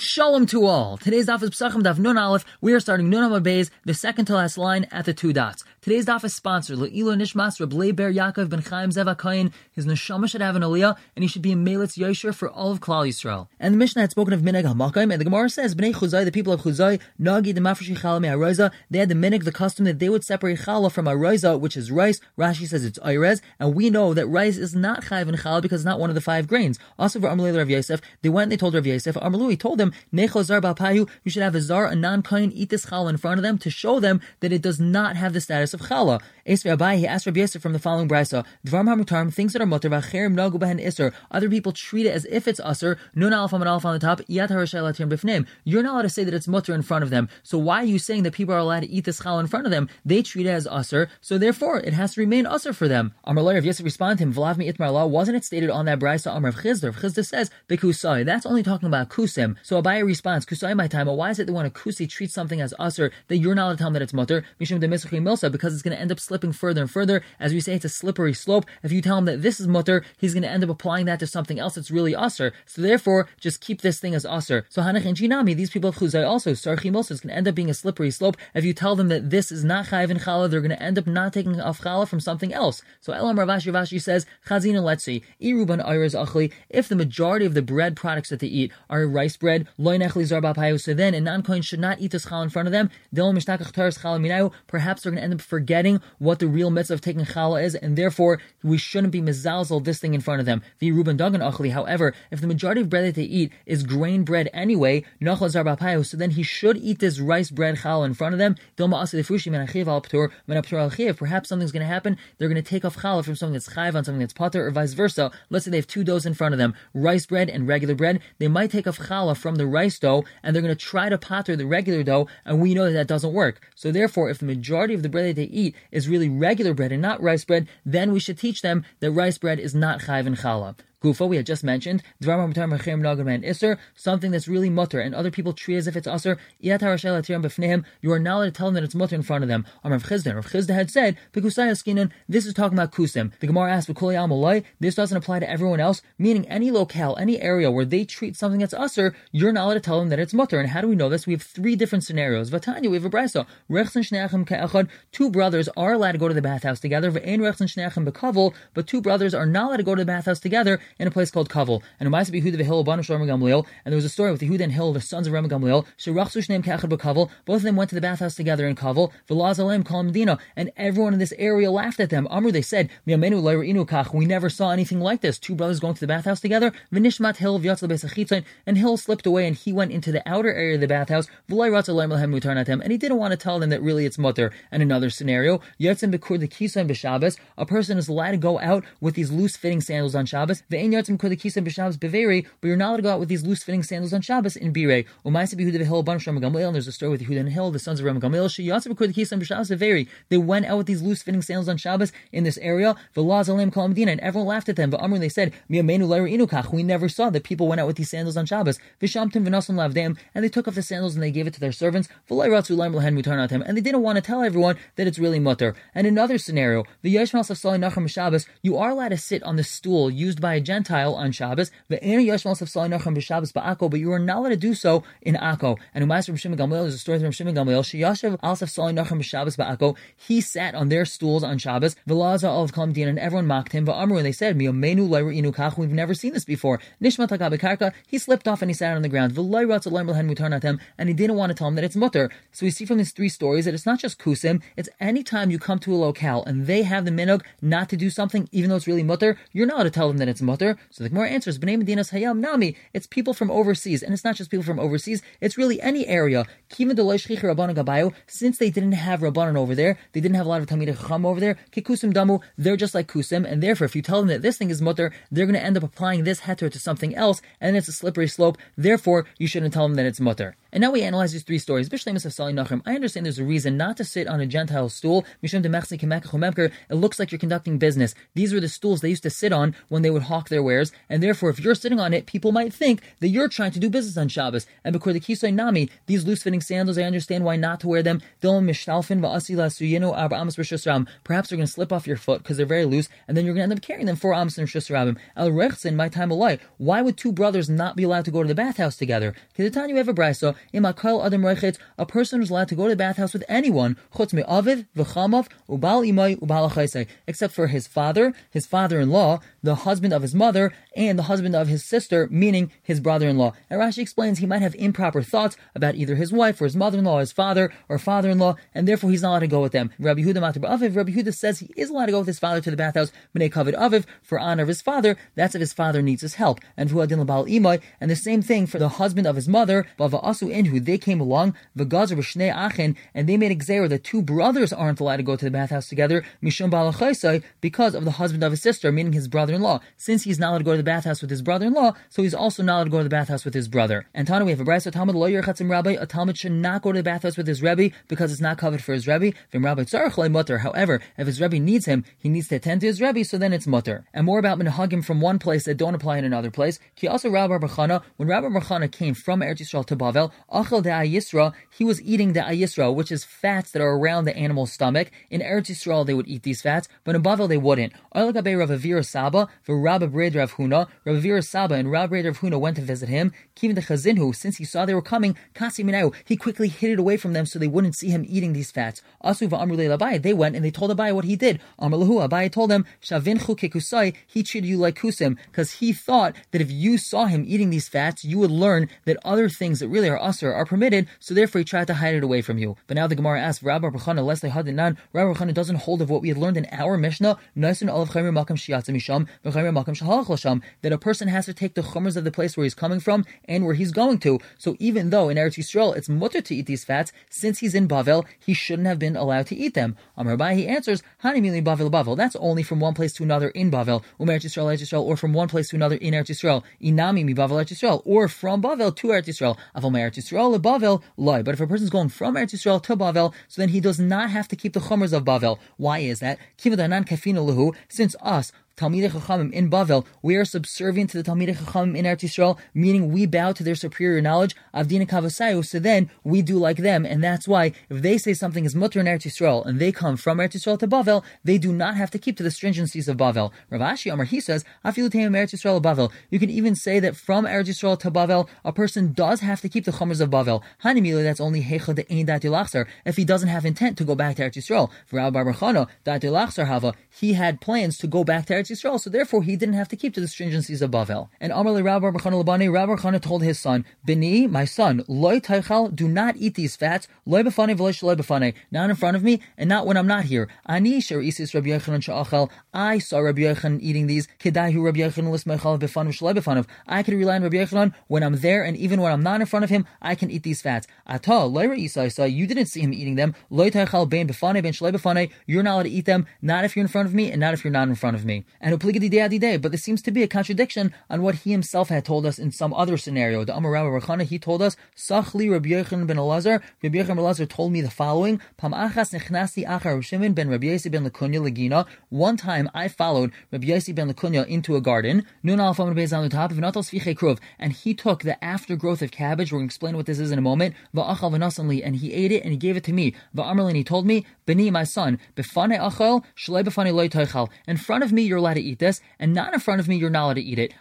Shalom to all. Today's daf is Pesachim Daf Nun Aleph. We are starting Nun Beis, the second to last line at the two dots. Today's daf is sponsored Le'ilo Nishmas Reb Ber Yaakov Ben Chaim Zeva Kayin. His neshama should have an aliyah, and he should be a Melitz Yosher for all of Klal Yisrael. And the Mishnah had spoken of Minig HaMakayim, and the Gemara says Bnei Chuzai, the people of Chuzai, Nagi the Mafreshi Chala Me'aroiza, they had the Minig, the custom that they would separate Chala from Aroiza, which is rice. Rashi says it's Eirez, and we know that rice is not Chayv and Chala because it's not one of the five grains. Also for Amalei Rav Yosef, they went and they told Rav Yosef, Amalui told them, Zar Bapayu, you should have a Zar, a non-Kain, eat this Chala in front of them to show them that it does not have the status of Chala. Esri Abai, he asked Rabbi Yosef from the following brisa: Dvar Hamutarim, things that are mutter, v'acherim nagu behen iser. Other people treat it as if it's usher. Nun alf and alf on the top. Yat harashelatim b'fneim. You're not allowed to say that it's mutter in front of them. So why are you saying that people are allowed to eat this chal in front of them? They treat it as usher, so therefore it has to remain usher for them. Amar Rav Yosef responded to him, V'lav mi itmar law. Wasn't it stated on that brisa? Amar Chisda. Chisda says bekusai. That's only talking about kusim. So Abai responds, Kusai my time. Why is it that when a kusi treats something as usher that you're not allowed to tell them that it's mutter? Mishum de milsa because it's going to end up slipping further and further as we say, it's a slippery slope. If you tell him that this is mutter, he's going to end up applying that to something else that's really usr. So therefore, just keep this thing as usr. So Hanach and Jinami, these people of Chuzai also, Sarchi Mosa, is going to end up being a slippery slope. If you tell them that this is not Chayiv and Chala, they're going to end up not taking off Chala from something else. So Elam Ravashi Vashi says, Chazina Letzi, Iruban Ayraz Achli, if the majority of the bread products that they eat are rice bread, Loin Echli Zarba so then a non-coin should not eat this Chala in front of them, perhaps they're going to end up forgetting what the real mitzvah of taking challah is, and therefore we shouldn't be mezalzel this thing in front of them. The Ruben Dagan Achli, however, if the majority of bread that they eat is grain bread anyway, so then he should eat this rice bread challah in front of them. Perhaps something's going to happen. They're going to take off challah from something that's chayv on something that's potter, or vice versa. Let's say they have two doughs in front of them, rice bread and regular bread. They might take off challah from the rice dough, and they're going to try to potter the regular dough, and we know that that doesn't work. So therefore, if the majority of the bread that they eat is really regular bread and not rice bread, then we should teach them that rice bread is not chayv and challah. Gufa, we had just mentioned, something that's really mutter, and other people treat as if it's usr, you are not allowed to tell them that it's mutter in front of them. Rav Chisda, Rav Chisda had said, this is talking about kusim. The Gemara asked, this doesn't apply to everyone else, meaning any locale, any area where they treat something that's usr, you're not allowed to tell them that it's mutter. And how do we know this? We have three different scenarios. Vatanya, we have a brisa. Two brothers are allowed to go to the bathhouse together, but two brothers are not allowed to go to the bathhouse together in a place called Kavel. And Behuda Vehil Abana Shlomo Gamliel, and there was a story with Yehuda and Hill, the sons of Rama Gamliel. Shirachsu Shneim Kachad B'Kavel. Both of them went to the bathhouse together in Kavel. Velazalem Kal Medina, and everyone in this area laughed at them. Amr, they said. We never saw anything like this. Two brothers going to the bathhouse together. Vinishmat Hill and Hill slipped away and he went into the outer area of the bathhouse. And he didn't want to tell them that really it's mutter. And another scenario, the. A person is allowed to go out with these loose fitting sandals on Shabbos beveri, but you're not allowed to go out with these loose fitting sandals on Shabbos in Birei. And there's a story with Yehuda and Hill, the sons of Ram Gamliel. beveri. They went out with these loose fitting sandals on Shabbos in this area. And everyone laughed at them. But Amr they said, We never saw that people went out with these sandals on Shabbos. And they took off the sandals and they gave it to their servants. And they didn't want to tell everyone that it's really mutter. And another scenario, the Yashmal of Shabbos, you are allowed to sit on the stool used by a Gentile on Shabbos, but you are not allowed to do so in Akko. And Umayas from Shimon there's a story from Shimon Gamliel, Ba'akko, he sat on their stools on Shabbos, and everyone mocked him, and they said, we've never seen this before. Nishma he slipped off and he sat on the ground, and he didn't want to tell him that it's mutter. So we see from these three stories that it's not just kusim, it's any time you come to a locale and they have the minog not to do something, even though it's really mutter, you're not allowed to tell them that it's mutter. So the Gemara answers, B'nai Medinas Hayam Nami, it's people from overseas, and it's not just people from overseas, it's really any area. Since they didn't have Rabbanan over there, they didn't have a lot of Talmidei Chacham over there, Kikusim Damu, they're just like Kusim, and therefore if you tell them that this thing is mutter, they're going to end up applying this heter to something else, and it's a slippery slope, therefore you shouldn't tell them that it's mutter. And now we analyze these three stories. I understand there's a reason not to sit on a Gentile stool. It looks like you're conducting business. These were the stools they used to sit on when they would hawk their wares, and therefore, if you're sitting on it, people might think that you're trying to do business on Shabbos. And because the Kisai Nami, these loose fitting sandals, I understand why not to wear them. Perhaps they're going to slip off your foot because they're very loose, and then you're going to end up carrying them for Amos and Shusarabim. El Rechzin, my time of life. Why would two brothers not be allowed to go to the bathhouse together? Because the time you have a brisa, adam a person is allowed to go to the bathhouse with anyone, chutz aviv, v'chamav, ubal imay, ubal except for his father, his father-in-law, the husband of his mother, and the husband of his sister, meaning his brother-in-law. And Rashi explains he might have improper thoughts about either his wife or his mother-in-law, his father or father-in-law, and therefore he's not allowed to go with them. Rabbi Yehuda Matar Aviv, Rabbi Yehuda says he is allowed to go with his father to the bathhouse, B'nei Kavod Aviv, for honor of his father. That's if his father needs his help. And Vuadin Labal Imai, and the same thing for the husband of his mother, Bava Asu Inhu, they came along, V'gazer B'shnei Achen, and they made a that two brothers aren't allowed to go to the bathhouse together, Mishum Balachaisai, because of the husband of his sister, meaning his brother-in-law. Since he's not allowed to go to the bathhouse with his brother-in-law, so he's also not allowed to go to the bathhouse with his brother. And Tana, we have a brayso Talmud lawyer chatzim rabbi. A Talmud should not go to the bathhouse with his rebbe because it's not covered for his rebbe. Vim rabbi tzarich mutter. However, if his rebbe needs him, he needs to attend to his rebbe, so then it's mutter. And more about minhagim from one place that don't apply in another place. Ki also Rabbi Barchana, when Rabbi Barchana came from Eretz Yisrael to Bavel, achel de ayisra, he was eating the ayisra, which is fats that are around the animal's stomach. In Eretz Yisrael, they would eat these fats, but in Bavel they wouldn't. Rav Avira Saba, for Rabbi Bred Rav Huna, Rav Saba and Rabbi Bred Rav Huna went to visit him. Kivin the Chazinhu, since he saw they were coming, Kasi Minau, he quickly hid it away from them so they wouldn't see him eating these fats. Asuva Amrule Labai, they went and they told Abai what he did. Amrlahu, Abai told them, Shavinchu Kekusai, he treated you like Kusim, because he thought that if you saw him eating these fats, you would learn that other things that really are usr are permitted, so therefore he tried to hide it away from you. But now the Gemara asks, Rabbi Bechana, lest they Hadinan, Rabbi Bechana doesn't hold of what we had learned in our Mishnah, Nasun Olav Chaymer Makam Shiatza Misham, Makam that a person has to take the chumers of the place where he's coming from and where he's going to. So even though in Eretz Yisrael it's mutter to eat these fats, since he's in Bavel, he shouldn't have been allowed to eat them. Amar Bai, he answers, Hani Mili Bavel Bavel. That's only from one place to another in Bavel, um Eretz Yisrael, Eretz Yisrael, or from one place to another in Eretz Yisrael, Inami Mi Bavel Eretz Yisrael, or from Bavel to Eretz Yisrael. Aval Eretz Yisrael, le Bavel, loy. But if a person's going from Eretz Yisrael to Bavel, so then he does not have to keep the chumers of Bavel. Why is that? Since us, Talmidei Chachamim in Bavel, we are subservient to the Talmidei Chachamim in Eretz Yisrael, meaning we bow to their superior knowledge, Avdina Kavasayu, so then we do like them, and that's why if they say something is mutter in Eretz Yisrael, and they come from Eretz Yisrael to Bavel, they do not have to keep to the stringencies of Bavel. Rav Ashi Amar, he says, Afilu Eretz Yisrael Bavel. You can even say that from Eretz Yisrael to Bavel, a person does have to keep the chumers of Bavel. Hanimila, that's only Hecha de Ein Dat if he doesn't have intent to go back to Eretz Yisrael. For Rabbi Barchana, Dat Hava, he had plans to go back to Eretz Yisrael, so therefore he didn't have to keep to the stringencies of Bavel. And Amarli Rabbi Barchana Labani, Rabbi Barchana told his son, Bini, my son, loy taichal, do not eat these fats, loy befane v'loy loy befane, not in front of me, and not when I'm not here. Ani sher isis Rabbi Yochanan sha'achal, I saw Rabbi Yochanan eating these, kedahu Rabbi Yochanan lismeichal befanav shaloi befanav. I can rely on Rabbi Yochanan when I'm there, and even when I'm not in front of him, I can eat these fats. Ata, loy Isai, you didn't see him eating them, loy taichal bein befane, bein shaloi befane, you're not allowed to eat them, not if you're in front of me, and not if you're not in front of me. And but this seems to be a contradiction on what he himself had told us in some other scenario. The Amar Rabbi Rechana, he told us, Sachli Rabbi Yechon ben Elazar, Rabbi Yechon ben Elazar told me the following, Pam achas nechnasi achar Shimon ben Rabbi Yesi ben. One time I followed Rabbi Yesi ben Lekunya into a garden, Nun al on the top, kruv, and he took the aftergrowth of cabbage, we're going to explain what this is in a moment, va'achal v'nasanli, and he ate it and he gave it to me. Va'amarlin, he told me, Beni, my son, befane achal, shalei befane loy In front of me, you're allowed to eat this, and not in front of me, you're not allowed to eat it.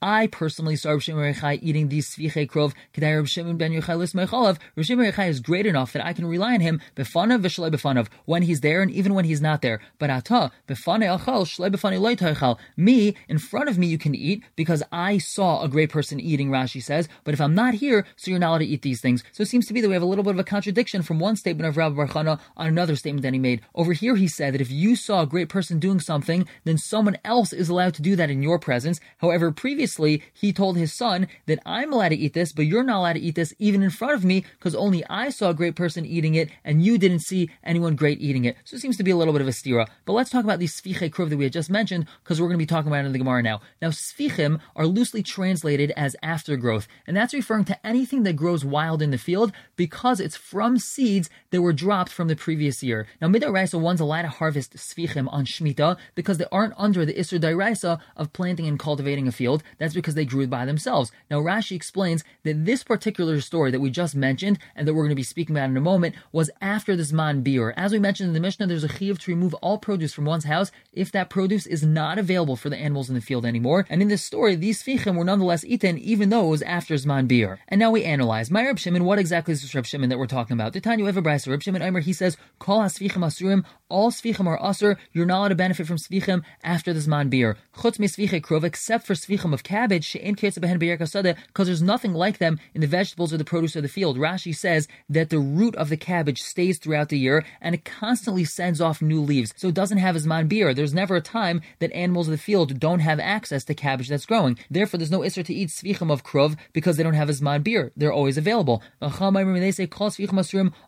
I personally saw Rav Shimon Rechai eating these sviche krov. Kedai Rav Shimon ben Yochai lismeichalav. Rav Shimon Rechai is great enough that I can rely on him befanav v'shalei befanav when he's there and even when he's not there. But ata befane achal shalei befane loy Me in front of me you can eat because I saw a great person eating. Rashi says, but if I'm not here, so you're not allowed to eat these things. So it seems to be that we have a little bit of a contradiction from one statement of Rabbi Barchana on another statement that he made. Over here, he said that if you saw a great person doing something, then someone else is allowed to do that in your presence. However, he told his son that I'm allowed to eat this, but you're not allowed to eat this even in front of me because only I saw a great person eating it and you didn't see anyone great eating it. So it seems to be a little bit of a stira. But let's talk about these sfiche kruv that we had just mentioned because we're going to be talking about it in the Gemara now. Now, sfichim are loosely translated as aftergrowth, and that's referring to anything that grows wild in the field because it's from seeds that were dropped from the previous year. Now, midoraisa one's allowed to harvest sfichim on shmita because they aren't under the isur dairaisa of planting and cultivating a field. That's because they grew by themselves. Now, Rashi explains that this particular story that we just mentioned and that we're going to be speaking about in a moment was after this man biur. As we mentioned in the Mishnah, there's a chiyuv to remove all produce from one's house if that produce is not available for the animals in the field anymore. And in this story, these fichim were nonetheless eaten even though it was after Zman biur. And now we analyze. My Reb Shimon, what exactly is this Reb Shimon that we're talking about? Ever Bryce, Reb Shimon Eimer, he says, Call hasfichim asurim, all svichim are usr, you're not allowed to benefit from svichim after the Zman biur. Chutz me krov, except for svichim of cabbage, because there's nothing like them in the vegetables or the produce of the field. Rashi says that the root of the cabbage stays throughout the year and it constantly sends off new leaves. So it doesn't have as beer. There's never a time that animals of the field don't have access to cabbage that's growing. Therefore, there's no isser to eat svichim of krov because they don't have as beer. They're always available. They say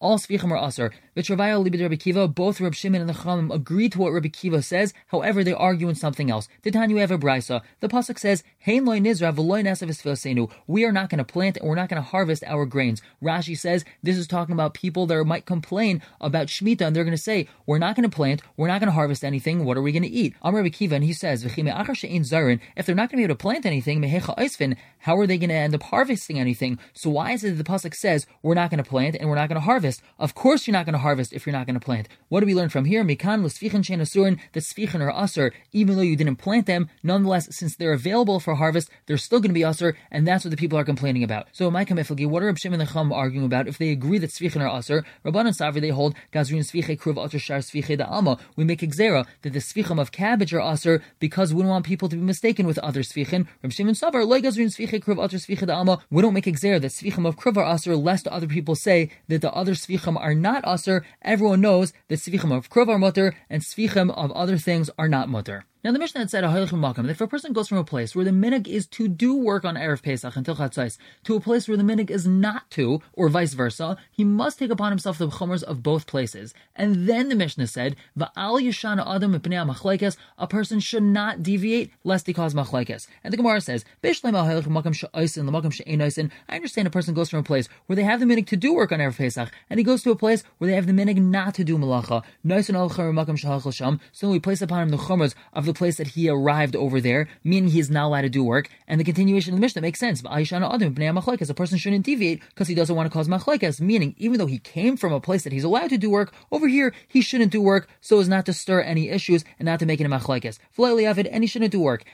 all svichim are Vitravaya libid Rabbi Kiva, both Rabbi Shimon and the Chamim agree to what Rabbi Kiva says. However, they argue in something else. Did you have a brisa? The pasuk says, "Hein loy nizra v'loy We are not going to plant and we're not going to harvest our grains. Rashi says this is talking about people that might complain about shmita and they're going to say, "We're not going to plant, we're not going to harvest anything. What are we going to eat?" Amr Rabbi Kiva, and he says, "If they're not going to be able to plant anything, how are they going to end up harvesting anything? So why is it that the pasuk says we're not going to plant and we're not going to harvest? Of course, you're not going to harvest if you're not going to plant. What do we learn from here? Mikan l'sfichin shein asurin, the sfichin are usr, even though you didn't plant them, nonetheless, since they're available for harvest, they're still going to be usr, and that's what the people are complaining about. So, my kamiflgi, what are Reb Shimon and the Chum arguing about? If they agree that sfichin are usr, Rabban and Savri, they hold gazrin sfiche kruv shar sfiche da alma. We make exera that the sfichim of cabbage are usr because we don't want people to be mistaken with other sfichin. Reb Shimon Savar, like gazrin sfiche kruv utter sfiche da. We don't make exera that sfichim of kruv are usr lest other people say that the other sfichim are not usr everyone knows that svichim of krov are mutter and svichim of other things are not mutter. Now the Mishnah had said that if a person goes from a place where the minig is to do work on erev Pesach until Chatzais to a place where the minig is not to, or vice versa, he must take upon himself the chumras of both places. And then the Mishnah said, "Va'al yishana adam machlekes," a person should not deviate lest he cause machlekes. And the Gemara says, I understand a person goes from a place where they have the minig to do work on erev Pesach, and he goes to a place where they have the minig not to do malacha. So we place upon him the chumras of the the place that he arrived over there, meaning he is not allowed to do work. And the continuation of the Mishnah makes sense. A person shouldn't deviate because he doesn't want to cause machlekes, meaning even though he came from a place that he's allowed to do work, over here he shouldn't do work so as not to stir any issues and not to make it a machlekes. And he shouldn't do work.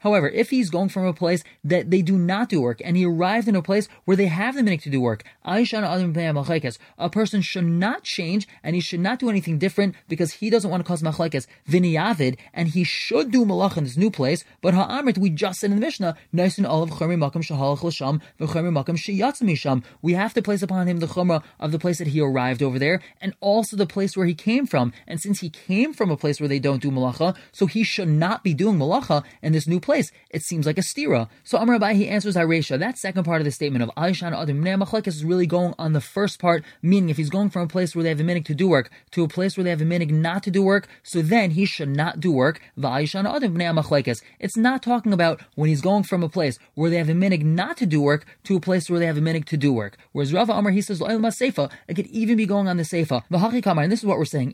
However, if he's going from a place that they do not do work and he arrived in a place where they have the minute to do work, a person should not change and he should not do anything different because he doesn't want to cause machlekes says viniyavid, and he should do malach in this new place. But ha'amrit, we just said in the Mishnah, nisin olav chumri makam shahalach l'sham v'chumri makam shiyatzim We have to place upon him the chumra of the place that he arrived over there, and also the place where he came from. And since he came from a place where they don't do malacha, so he should not be doing malacha in this new place. It seems like a stira. So Amar Abai, he answers Aresha. That second part of the statement of Aishan Adim Machlekes is really going on the first part, meaning if he's going from a place where they have a minig to do work to a place where they have a minig not to do work, so then he should not do work. It's not talking about when he's going from a place where they have a minig not to do work to a place where they have a minig to do work. Whereas Rava Amar, he says, it could even be going on the seifa. And this is what we're saying.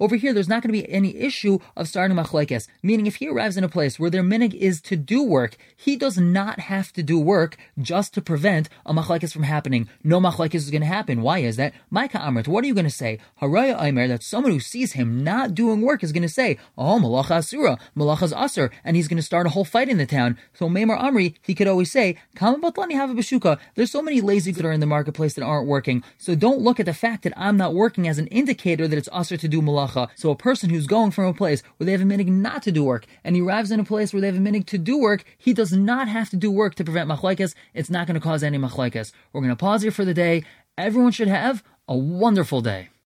Over here, there's not going to be any issue of starting a machlekes. Meaning, if he arrives in a place where their minig is to do work, he does not have to do work just to prevent a machlekes from happening. No machlekes is going to happen. Why is that? Maika Amrit, what are you going to say? Haraya Aimer, that someone who sees him not doing work is going to say, oh, malacha asura, malacha's asur, and he's going to start a whole fight in the town. So Maimar Amri, he could always say, kama batlani have a bashuka. There's so many lazy that are in the marketplace that aren't working. So don't look at the fact that I'm not working as an indicator that it's asur to do malacha. So a person who's going from a place where they have a minig not to do work, and he arrives in a place where they have a minig to do work, he does not have to do work to prevent machlaikas. It's not going to cause any machlaikas. We're going to pause here for the day. Everyone should have a wonderful day.